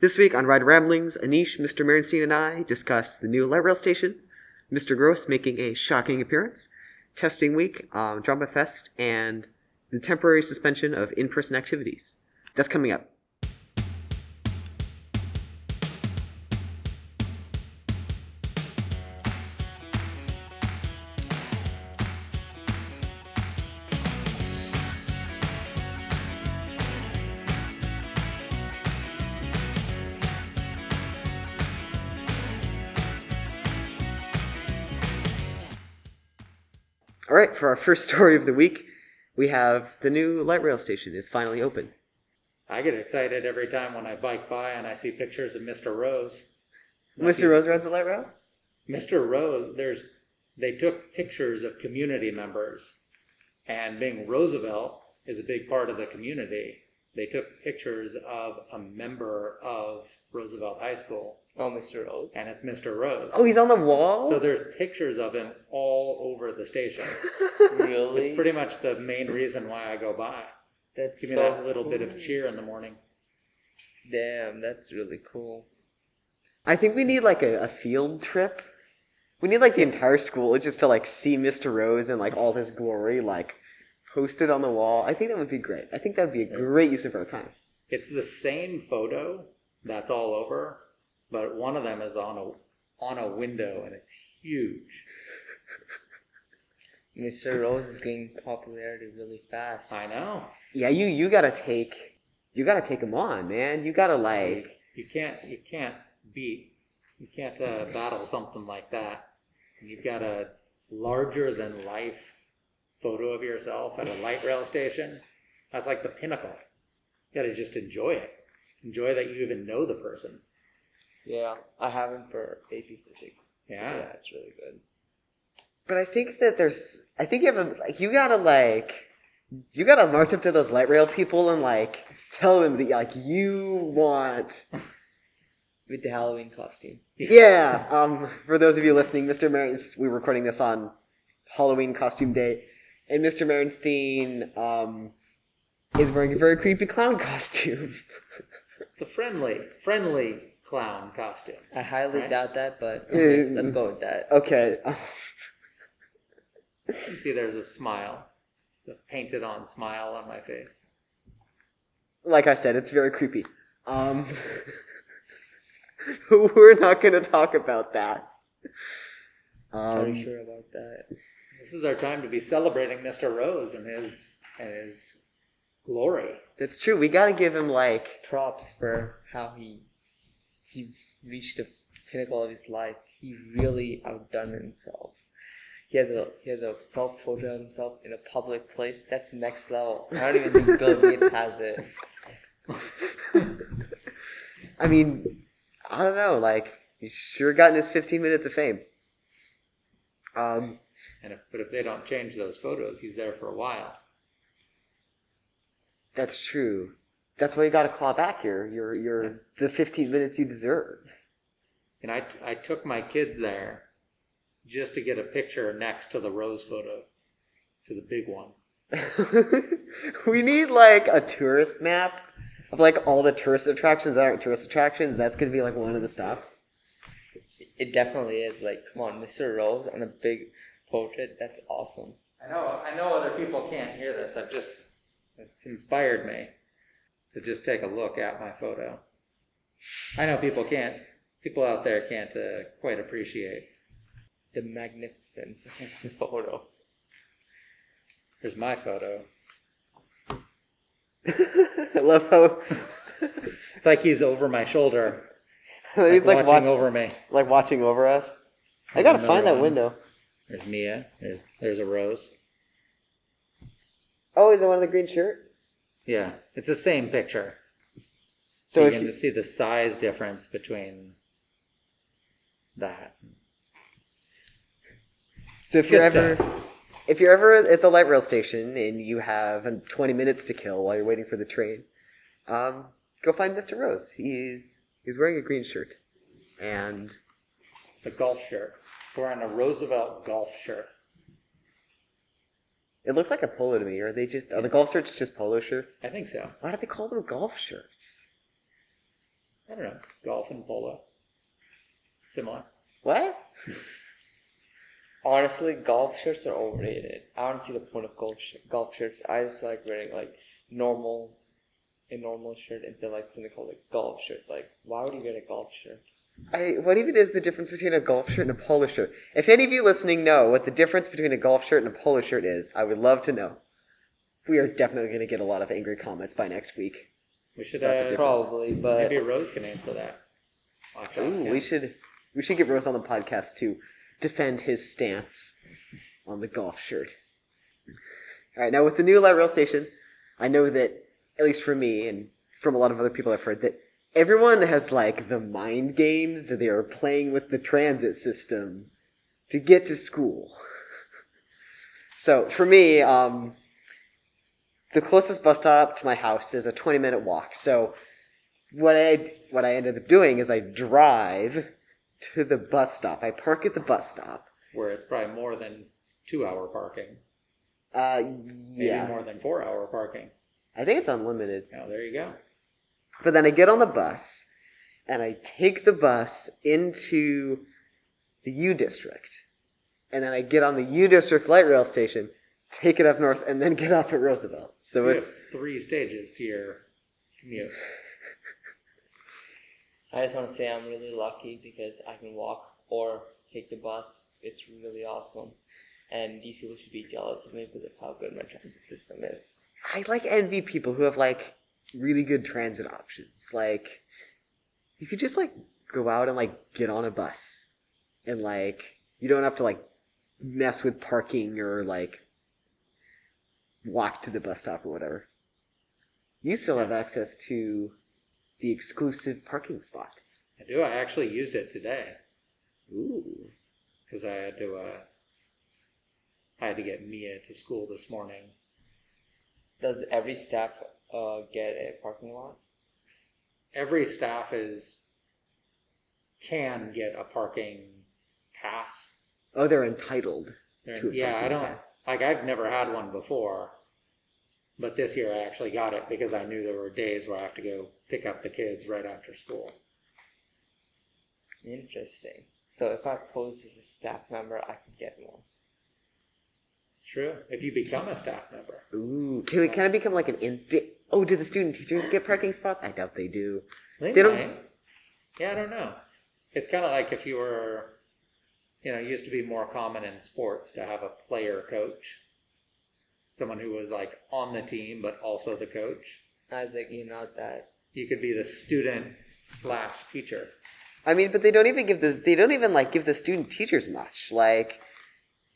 This week on Rider Ramblings, Anish, Mr. Merenstein, and I discuss the new light rail stations, Mr. Gross making a shocking appearance, testing week, um, Drama Fest, and the temporary suspension of in person activities. That's coming up. For our first story of the week, we have the new light rail station is finally open. I get excited every time when I bike by and I see pictures of Mr. Rose. Mr. Rose runs the light rail? Mr. Rose, there's they took pictures of community members, and being Roosevelt is a big part of the community. They took pictures of a member of Roosevelt High School, Oh, Mr. Rose. and it's Mr. Rose. Oh, he's on the wall? So there's pictures of him all over the station. really? It's pretty much the main reason why I go by. That's Give me so that little bit of cheer in the morning. Damn, that's really cool. I think we need like a, a field trip. We need like the entire school just to like see Mr. Rose and like all his glory, like posted on the wall. I think that would be great. I think that would be a great use of our time. It's the same photo that's all over, but one of them is on a on a window and it's huge. Mr. Rose is gaining popularity really fast. I know. Yeah, you you gotta take you gotta take him on, man. You gotta like You can't you can't beat you can't uh, battle something like that. You've got a larger than life photo of yourself at a light rail station. That's like the pinnacle. You got to just enjoy it. Just enjoy that you even know the person. Yeah, I have him for AP Physics. So Yeah. yeah, it's really good. But I think that there's I think you have a, like you gotta like you gotta march up to those light rail people and like tell them that like you want With the Halloween costume. Yeah. Um, for those of you listening, Mr. Merenstein, we're recording this on Halloween costume day, and Mr. Merenstein um, is wearing a very creepy clown costume. It's a friendly, friendly clown costume. I highly Right. doubt that, but okay, Mm. let's go with that. okay. You can see there's a smile, a painted on smile on my face. like I said, it's very creepy. Um, we're not going to talk about that. Are Um, you sure about that? This is our time to be celebrating Mr. Rose and his and his glory. That's true. We got to give him like Props for how he he reached the pinnacle of his life. He really outdone himself. He has a he has a self photo of himself in a public place. That's next level. I don't even think Bill Gates has it. I mean, I don't know. Like, he's sure gotten his 15 minutes of fame. Um, And if, but if they don't change those photos, he's there for a while. that's true. That's why you got to claw back your your your the 15 minutes you deserve. And I, I took my kids there just to get a picture next to the Rose photo, to the big one. we need like a tourist map of like all the tourist attractions that aren't tourist attractions. That's gonna be like one of the stops. It definitely is. Like, come on, Mr. Rose on a big portrait. That's awesome. I know I know other people can't hear this. I've just it's inspired me to just take a look at my photo. I know people can't people out there can't uh, quite appreciate. The magnificence of the photo. Here's my photo. I love how It's like he's over my shoulder. he's like watching watch, over me. like watching over us. I gotta find that one. window. There's Mia. There's there's a rose. Oh, is that one of the green shirt? Yeah, it's the same picture. So you if can you, just see the size difference between that. so if you're ever stuff. if you're ever at the light rail station and you have uh, 20 minutes to kill while you're waiting for the train, um, go find Mr. Rose. He's he's wearing a green shirt, and The golf shirt. He's wearing a Roosevelt golf shirt. It looks like a polo to me. Are they just are the golf shirts just polo shirts? I think so. Why do they call them golf shirts? I don't know, golf and polo. Similar. What? Honestly, golf shirts are overrated. I don't see the point of golf sh- golf shirts. I just like wearing like normal, a normal shirt instead of like something called like golf shirt. Like, why would you get a golf shirt? I, what even is the difference between a golf shirt and a polo shirt? If any of you listening know what the difference between a golf shirt and a polo shirt is, I would love to know. We are definitely going to get a lot of angry comments by next week. We should uh. Probably, but maybe Rose can answer that. I'll have to ask Ooh, him. we should we should get Rose on the podcast to defend his stance on the golf shirt. All right, now with the new light rail station, I know that at least for me and from a lot of other people I've heard that everyone has like the mind games that they are playing with the transit system to get to school. So for me, um, the closest bus stop to my house is a 20 minute walk. So what I what I ended up doing is I drive to the bus stop. I park at the bus stop. Where it's probably more than two hour parking. Uh, Maybe yeah, more than four hour parking. I think it's unlimited. Oh, there you go. But then I get on the bus and I take the bus into the U district, and then I get on the U district light rail station, take it up north, and then get off at Roosevelt. So You it's have three stages to your commute. I just want to say I'm really lucky because I can walk or take the bus. It's really awesome. And these people should be jealous of me because of how good my transit system is. I like envy people who have like really good transit options. Like you could just like go out and like get on a bus and like you don't have to like mess with parking or like walk to the bus stop or whatever. You still have access to the exclusive parking spot. I do. I actually used it today Ooh. because I had to. Uh, I had to get Mia to school this morning. Does every staff uh, get a parking lot? Every staff is can get a parking pass. Oh, they're entitled. They're- To a yeah, I parking don't pass. like. I've never had one before, but this year I actually got it because I knew there were days where I have to go pick up the kids right after school. Interesting. So if I posed as a staff member, I could get one. It's true. If you become a staff member, Ooh. Can we kind of become like an in? Di- Oh, do the student teachers get parking spots? I doubt they do. they, They don't- Yeah, I don't know. It's kind of like if you were, you know, it used to be more common in sports to have a player coach, someone who was like on the team but also the coach. I was you're not that. You could be the student slash teacher. I mean, but they don't even give the they don't even like give the student teachers much. Like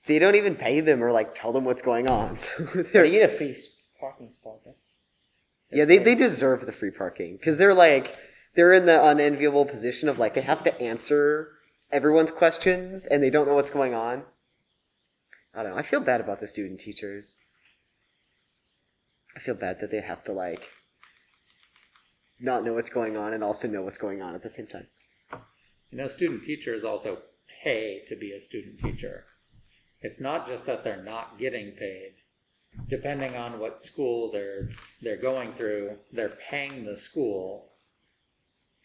they don't even pay them or like tell them what's going on. So But they're, get a free parking spot. That's yeah, they they deserve the free parking because they're like they're in the unenviable position of like they have to answer everyone's questions and they don't know what's going on. I don't know. I feel bad about the student teachers. I feel bad that they have to like not know what's going on and also know what's going on at the same time. You know, student teachers also pay to be a student teacher. It's not just that they're not getting paid. Depending on what school they're they're going through, they're paying the school,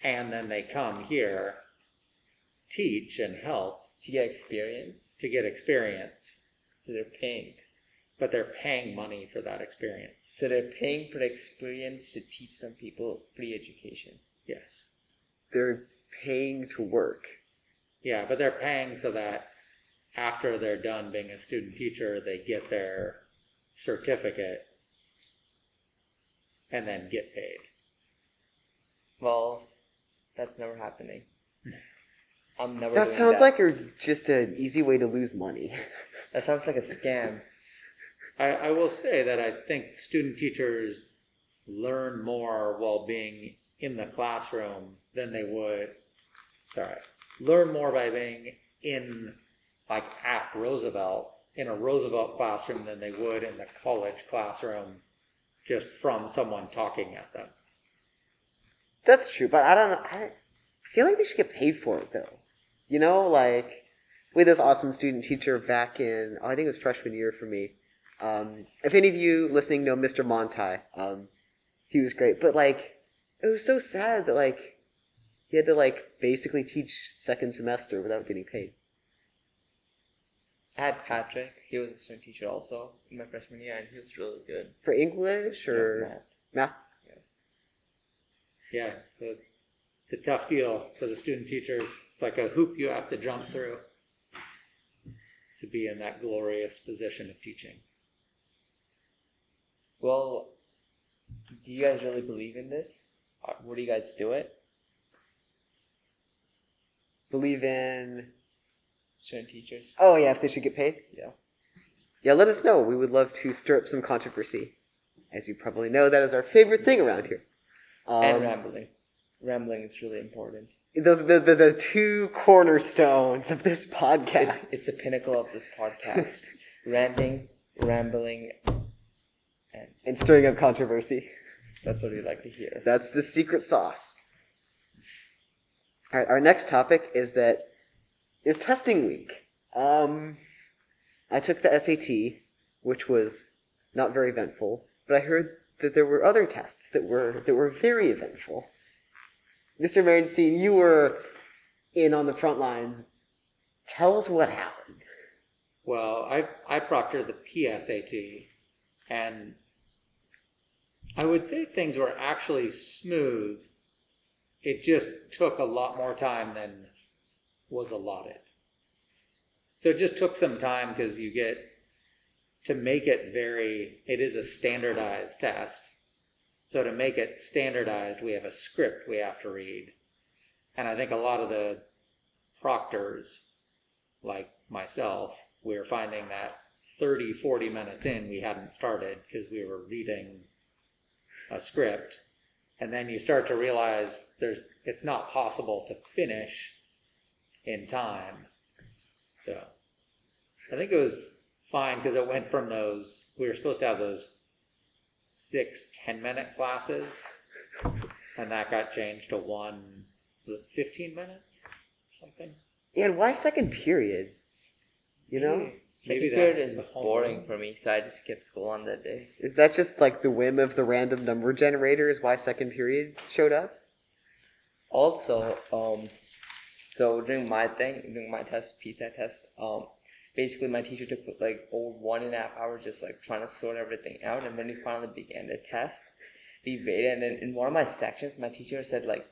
and then they come here, teach and help to get experience. to get experience. So they're paying. But they're paying money for that experience. So they're paying for the experience to teach some people free education. Yes. They're paying to work. Yeah, but they're paying so that after they're done being a student teacher, they get their certificate and then get paid. Well, that's never happening. I'm never. That doing sounds that. like a, just an easy way to lose money. that sounds like a scam. I, I will say that I think student teachers learn more while being in the classroom than they would, sorry, learn more by being in, like, at Roosevelt, in a Roosevelt classroom than they would in the college classroom just from someone talking at them. That's true, but I don't know. I feel like they should get paid for it though. You know, like we had this awesome student teacher back in oh, I think it was freshman year for me. Um, if any of you listening know Mr. Montai, um, he was great. But like, it was so sad that like He had to like basically teach second semester without getting paid. I had Patrick. He was a student teacher also in my freshman year, and he was really good. For English or Math. math? Yeah, so it's a tough deal for the student teachers. It's like a hoop you have to jump through to be in that glorious position of teaching. Well, do you guys really believe in this? Uh, what do you guys do it? Believe in. Student teachers? Oh yeah, if they should get paid. Yeah. Yeah, let us know. We would love to stir up some controversy. As you probably know, that is our favorite thing around here. Um, and rambling. Rambling is really important. those the, the the two cornerstones of this podcast. It's it's the pinnacle of this podcast. Ranting, rambling, and and stirring up controversy. that's what we like to hear. That's the secret sauce. All right, our next topic is that is testing week. Um, I took the SAT, which was not very eventful, but I heard that there were other tests that were that were very eventful. Mr. Merenstein, you were in on the front lines. Tell us what happened. Well, I I proctored the PSAT, and I would say things were actually smooth. It just took a lot more time than was allotted. So it just took some time because you get to make it very. It is a standardized test. So to make it standardized, we have a script we have to read, and I think a lot of the proctors like myself, we were finding that 30, 40 minutes in, we hadn't started because we were reading a script. And then you start to realize there's, it's not possible to finish in time. So I think it was fine because it went from those, we were supposed to have those six 10 minute classes, and that got changed to one 15 minutes or something. Yeah, and why second period? You know, Second Maybe period is boring for me, so I just skipped school on that day. is that just like the whim of the random number generator? Is why second period showed up? Also, um, so during my thing, during my test, PSAT test, um, basically my teacher took like over one and a half hours just like trying to sort everything out, and then we finally began the test. We waited, and then in one of my sections, my teacher said like,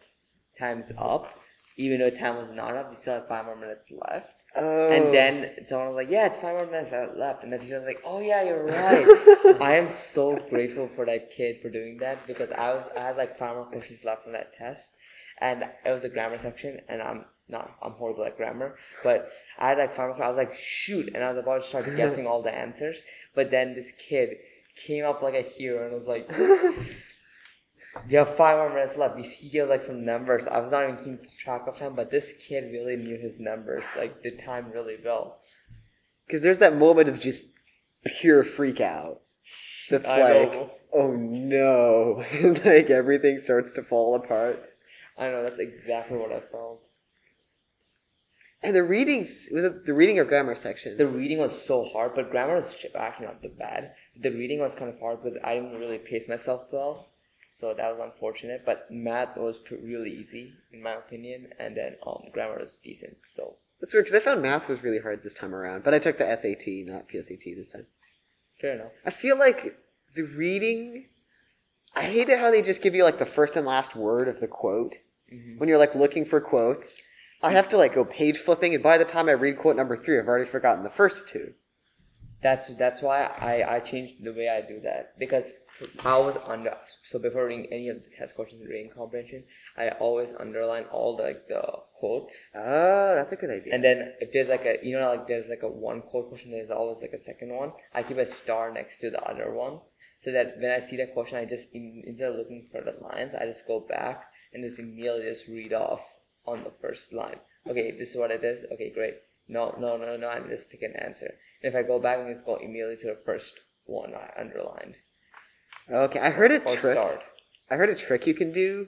"Time's up," even though time was not up. We still had five more minutes left. Oh. And then someone was like, "Yeah, it's five more minutes left," and the teacher was like, "Oh yeah, you're right." I am so grateful for that kid for doing that because I was I had like five more questions left on that test, and it was a grammar section, and I'm not I'm horrible at grammar, but I had like five more. I was like, "Shoot!" and I was about to start guessing all the answers, but then this kid came up like a hero and was like. You have five more minutes left. He gave like some numbers. I was not even keeping track of time, but this kid really knew his numbers, like the time really well. Because there's that moment of just pure freak out. That's I like, know. oh no. Like everything starts to fall apart. I know that's exactly what I felt. And the readings, was it the reading or grammar section? The reading was so hard, but grammar was actually not that bad. The reading was kind of hard because I didn't really pace myself well, so that was unfortunate. But math was really easy in my opinion, and then um grammar was decent. So That's weird, because I found math was really hard this time around. But I took the SAT, not PSAT this time. fair enough. I feel like the reading, I hate it how they just give you like the first and last word of the quote. Mhm. When you're like looking for quotes, I have to like go page flipping, and by the time I read quote number three, I've already forgotten the first two. That's that's why I I changed the way I do that because I was under so before reading any of the test questions in reading comprehension, I always underline all the like the quotes. Oh, that's a good idea. And then if there's like a you know like there's like a one quote question, there's always like a second one. I keep a star next to the other ones so that when I see that question, I just instead of looking for the lines, I just go back and just immediately just read off on the first line. Okay, this is what it is. Okay, great. No, no, no, no. I'm just pick an answer. And if I go back and just go immediately to the first one I underlined okay, I heard a or trick. start. I heard a trick you can do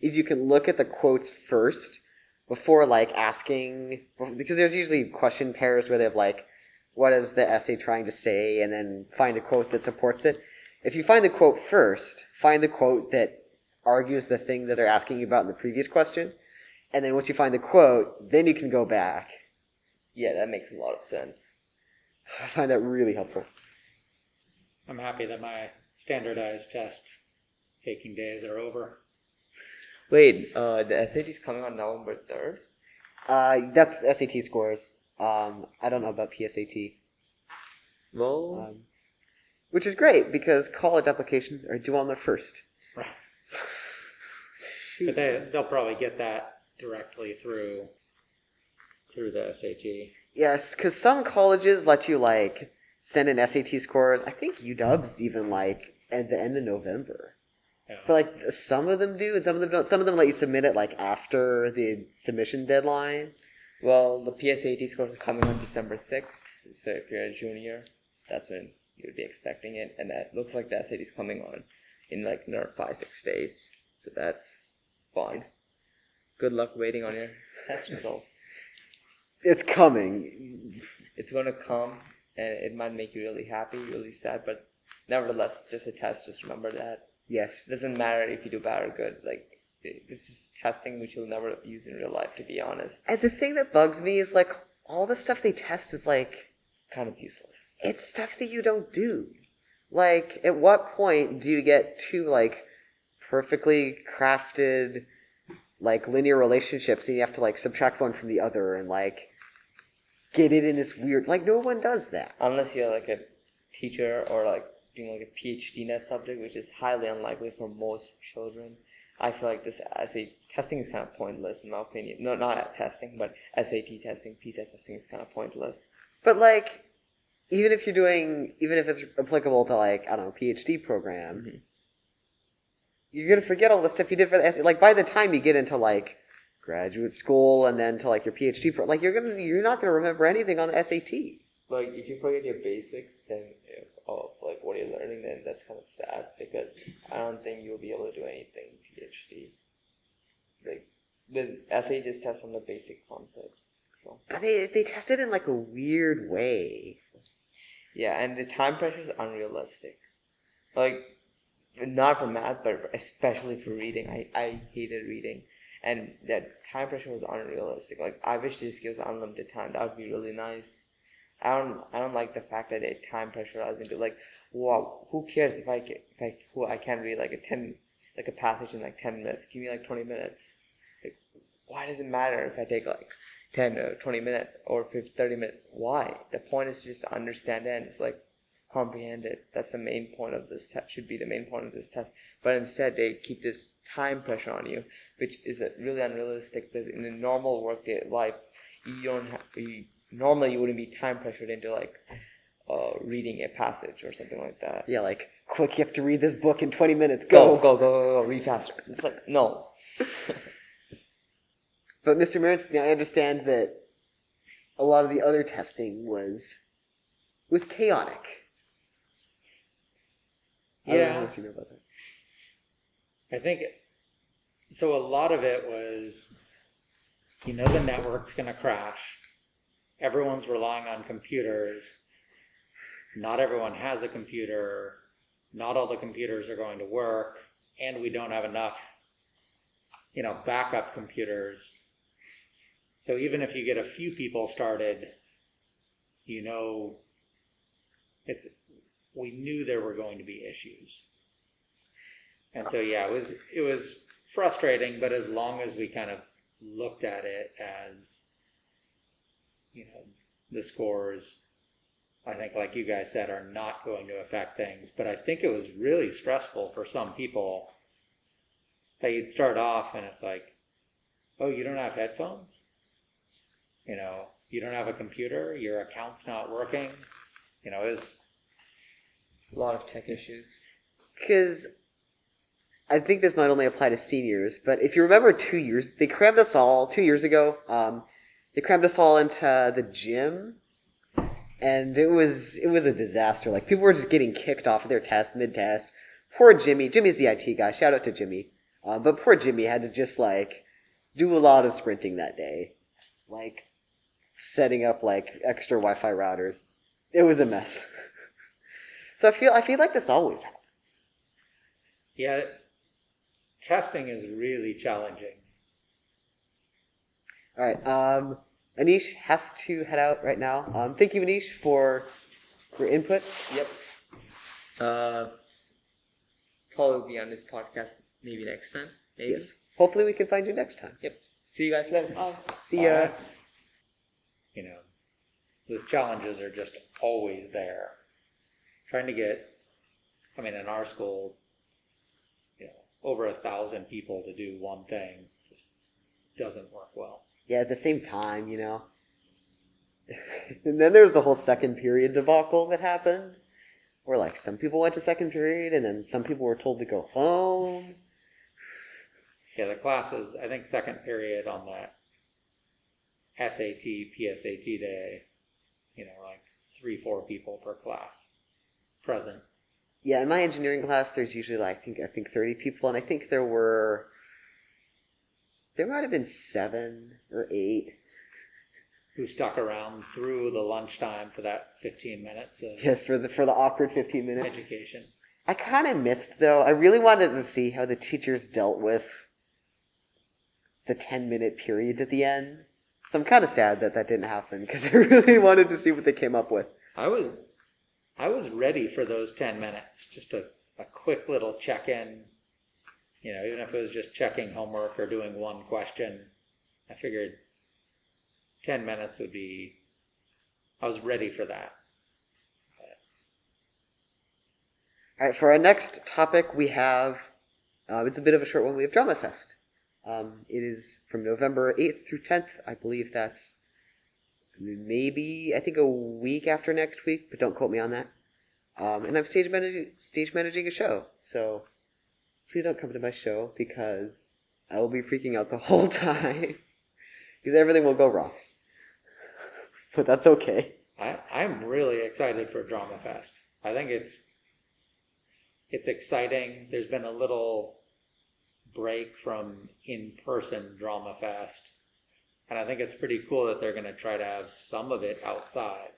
is you can look at the quotes first before like asking because there's usually question pairs where they have like what is the essay trying to say and then find a quote that supports it. If you find the quote first, find the quote that argues the thing that they're asking you about in the previous question, and then once you find the quote, then you can go back. Yeah, that makes a lot of sense. I find that really helpful. I'm happy that my standardized test taking days are over. Wait, uh, the SAT's coming on November third. Uh, that's SAT scores. Um, I don't know about PSAT, Well, um, which is great because college applications are due on the first. Right. But they, they'll probably get that directly through through the SAT. Yes, because some colleges let you like send in SAT scores. I think UW's even like at the end of November. Yeah. But like some of them do, and some of them don't. Some of them let you submit it like after the submission deadline. well, the PSAT scores are coming on December sixth. So if you're a junior, that's when you would be expecting it, and that looks like the SAT is coming on in like another five six days. So that's fine. Good luck waiting on your test result. It's coming. It's gonna come, and it might make you really happy, really sad, but nevertheless, it's just a test. Just remember that. Yes. It doesn't matter if you do bad or good. Like this is testing which you'll never use in real life. To be honest, And the thing that bugs me is like all the stuff they test is like kind of useless. it's stuff that you don't do. Like, at what point do you get two like perfectly crafted like linear relationships and you have to like subtract one from the other and like get it in this weird like no one does that. Unless you're like a teacher or like doing like a PhD in that subject, which is highly unlikely for most children. I feel like this SAT testing is kind of pointless in my opinion. No, not testing, but SAT testing, PSAT testing is kind of pointless. But like even if you're doing even if it's applicable to like I don't know PhD program, Mhm. You're gonna forget all the stuff you did for the essay. Like by the time you get into like graduate school and then to like your PhD pro, like you're gonna you're not gonna remember anything on the SAT. Like if you forget your basics, then if, of like what you're learning, then that's kind of sad because I don't think you'll be able to do anything PhD. Like the essay just tests on the basic concepts. So But they they test it in like a weird way. yeah, and the time pressure is unrealistic. Like not for math, but especially for reading. I I hated reading. And that time pressure was unrealistic. Like I wish this gives unlimited time. That would be really nice. I don't I don't like the fact that it time pressurized into like who cares if I ca- if I who I can read like a ten like a passage in like ten minutes give me like twenty minutes like why does it matter if I take like ten or twenty minutes or 50, 30 minutes why the point is just to understand it and just like comprehend it that's the main point of this test should be the main point of this test but instead they keep this time pressure on you which is a really unrealistic because in a normal workday life you don't have you, normally you wouldn't be time pressured into like uh, reading a passage or something like that. Yeah, like quick, you have to read this book in twenty minutes. Go, Go, go, go, go, go, read faster. It's like no. But Mr. Merenstein, I understand that a lot of the other testing was was chaotic. I don't know Yeah. what you know about that. I think so. A lot of it was, you know, the network's going to crash. Everyone's relying on computers. Not everyone has a computer. Not all the computers are going to work, and we don't have enough, you know, backup computers. So even if you get a few people started, you know, it's we knew there were going to be issues. And so yeah, it was it was frustrating, but as long as we kind of looked at it as you know, the scores I think like you guys said are not going to affect things, but I think it was really stressful for some people that you'd start off and it's like, "Oh, you don't have headphones?" You know, you don't have a computer, your account's not working. You know, it was A lot of tech issues. Because I think this might only apply to seniors, but if you remember two years, they crammed us all, two years ago, um, they crammed us all into the gym. And it was it was a disaster. Like people were just getting kicked off of their test mid test. Poor Jimmy. Jimmy's the IT guy. Shout out to Jimmy. Um, but poor Jimmy had to just like do a lot of sprinting that day, like setting up like extra Wi-Fi routers. It was a mess. so I feel I feel like this always happens. Yeah, testing is really challenging. All right. Um, Anish has to head out right now. Um, thank you, Anish, for your input. Yep. Uh, probably be on this podcast maybe next time. Maybe. Yes. Hopefully, we can find you next time. Yep. See you guys later. Bye. See ya. Bye. you know, those challenges are just always there. Trying to get, I mean, in our school, you know, over a thousand people to do one thing just doesn't work well. Yeah, at the same time, you know. and then there's the whole second period debacle that happened, where like some people went to second period, and then some people were told to go home. Yeah, the classes, I think second period on that SAT, PSAT day, you know, like three, four people per class present. Yeah, in my engineering class, there's usually like I think I think 30 people, and I think there were there might have been seven or eight. Who stuck around through the lunchtime for that 15 minutes of Yes, for the for the awkward 15 minutes. education. I kind of missed though. I really wanted to see how the teachers dealt with the 10 minute periods at the end. So I'm kind of sad that that didn't happen because I really wanted to see what they came up with. I was I was ready for those 10 minutes, just a, a quick little check in. You know, even if it was just checking homework or doing one question, I figured 10 minutes would be, I was ready for that. All right, for our next topic, we have uh, it's a bit of a short one. We have Drama Fest. Um, it is from November 8th through 10th. I believe that's maybe I think a week after next week, but don't quote me on that. Um, and I'm stage managing stage managing a show, so please don't come to my show because I will be freaking out the whole time because everything will go wrong. but that's okay. I, I'm really excited for Drama Fest. I think it's it's exciting. There's been a little break from in-person Drama Fest, and I think it's pretty cool that they're going to try to have some of it outside.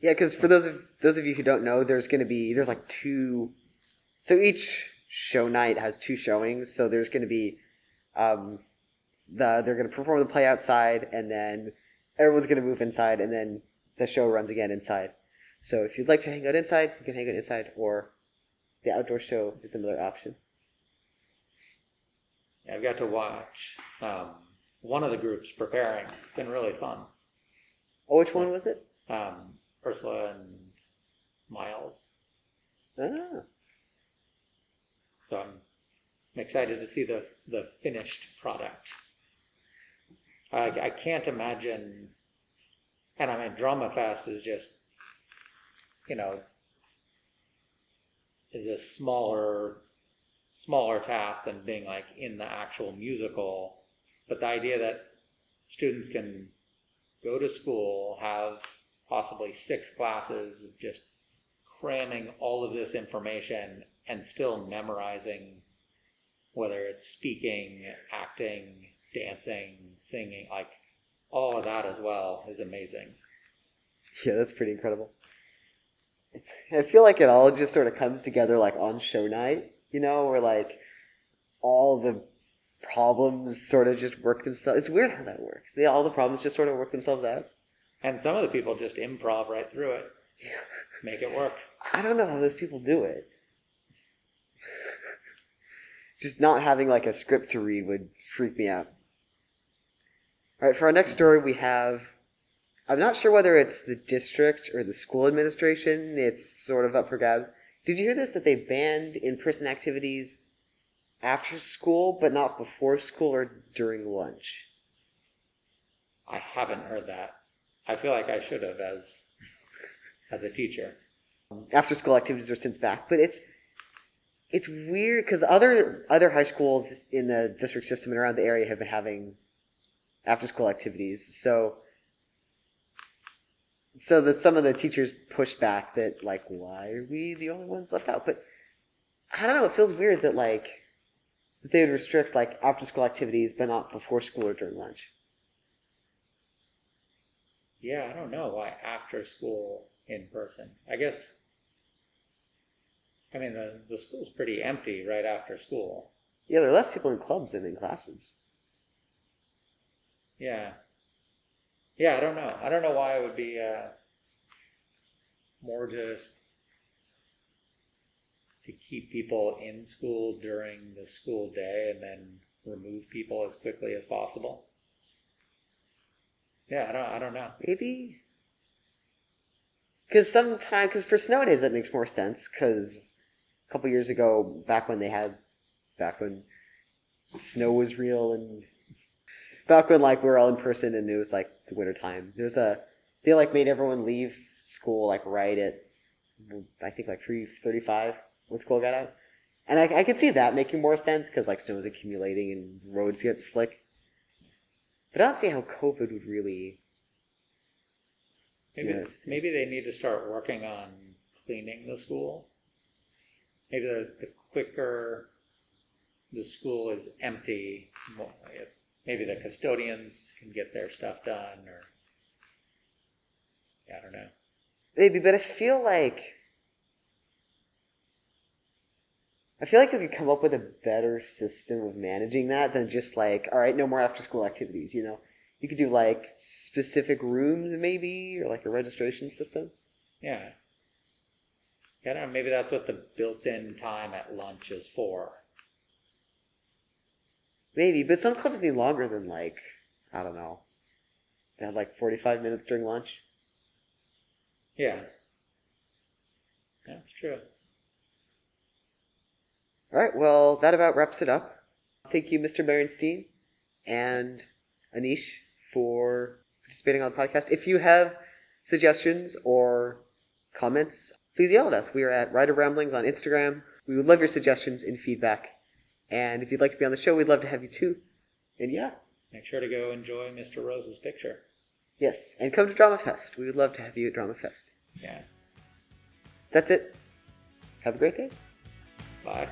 Yeah, because for those of those of you who don't know, there's going to be there's like two. So each show night has two showings. So there's going to be, um, the they're going to perform the play outside, and then everyone's going to move inside, and then the show runs again inside. So if you'd like to hang out inside, you can hang out inside, or the outdoor show is another option. I've got to watch um, one of the groups preparing. It's been really fun. Oh, which one was it? Um, Ursula and Miles. Ah, So I'm I'm excited to see the, the finished product. I, I can't imagine, and I mean, Drama Fest is just, you know, is a smaller, smaller task than being like in the actual musical. But the idea that students can go to school, have possibly six classes, of just cramming all of this information and still memorizing whether it's speaking, acting, dancing, singing, like all of that as well is amazing. yeah, that's pretty incredible. I feel like it all just sort of comes together like on show night, you know, where like all the problems sort of just work themselves. It's weird how that works. They, all the problems just sort of work themselves out. And some of the people just improv right through it, make it work. I don't know how those people do it. just not having like a script to read would freak me out. All right, for our next story, we have. I'm not sure whether it's the district or the school administration. It's sort of up for grabs. Did you hear this? That they banned in-person activities after school, but not before school or during lunch. I haven't heard that. I feel like I should have as as a teacher. after school activities are since back, but it's it's weird because other other high schools in the district system and around the area have been having after school activities. So so that some of the teachers pushed back that like why are we the only ones left out? But I don't know. It feels weird that like that they would restrict like after school activities, but not before school or during lunch. Yeah, I don't know why after school in person. I guess. I mean, the the school's pretty empty right after school. Yeah, there are less people in clubs than in classes. Yeah. Yeah, I don't know. I don't know why it would be uh, more just to keep people in school during the school day and then remove people as quickly as possible. Yeah, I don't. I don't know. Maybe. Because sometimes, because for snow days that makes more sense. Because a couple years ago, back when they had, back when snow was real and back when like we were all in person and it was like the winter time, there was a they like made everyone leave school like right at I think like three thirty five when school got out, and I, I could see that making more sense because like snow is accumulating and roads get slick. But I don't see how COVID would really. Maybe Yeah. maybe they need to start working on cleaning the school. Maybe the, the quicker the school is empty, maybe the custodians can get their stuff done, or I don't know. Maybe, but I feel like I feel like we could come up with a better system of managing that than just like, all right, no more after school activities, you know? You could do like specific rooms maybe or like a registration system. Yeah. I don't know. Maybe that's what the built-in time at lunch is for. Maybe, but some clubs need longer than like, I don't know. They had like 45 minutes during lunch. Yeah. That's true. All right, well, that about wraps it up. Thank you, Mr. Merenstein and Anish, for participating on the podcast. If you have suggestions or comments, please yell at us. We are at Rider Ramblings on Instagram. We would love your suggestions and feedback. And if you'd like to be on the show, we'd love to have you too. And yeah, Make sure to go enjoy Mr. Rose's picture. yes. And come to Drama Fest. We would love to have you at Drama Fest. Yeah. That's it. Have a great day. Bye.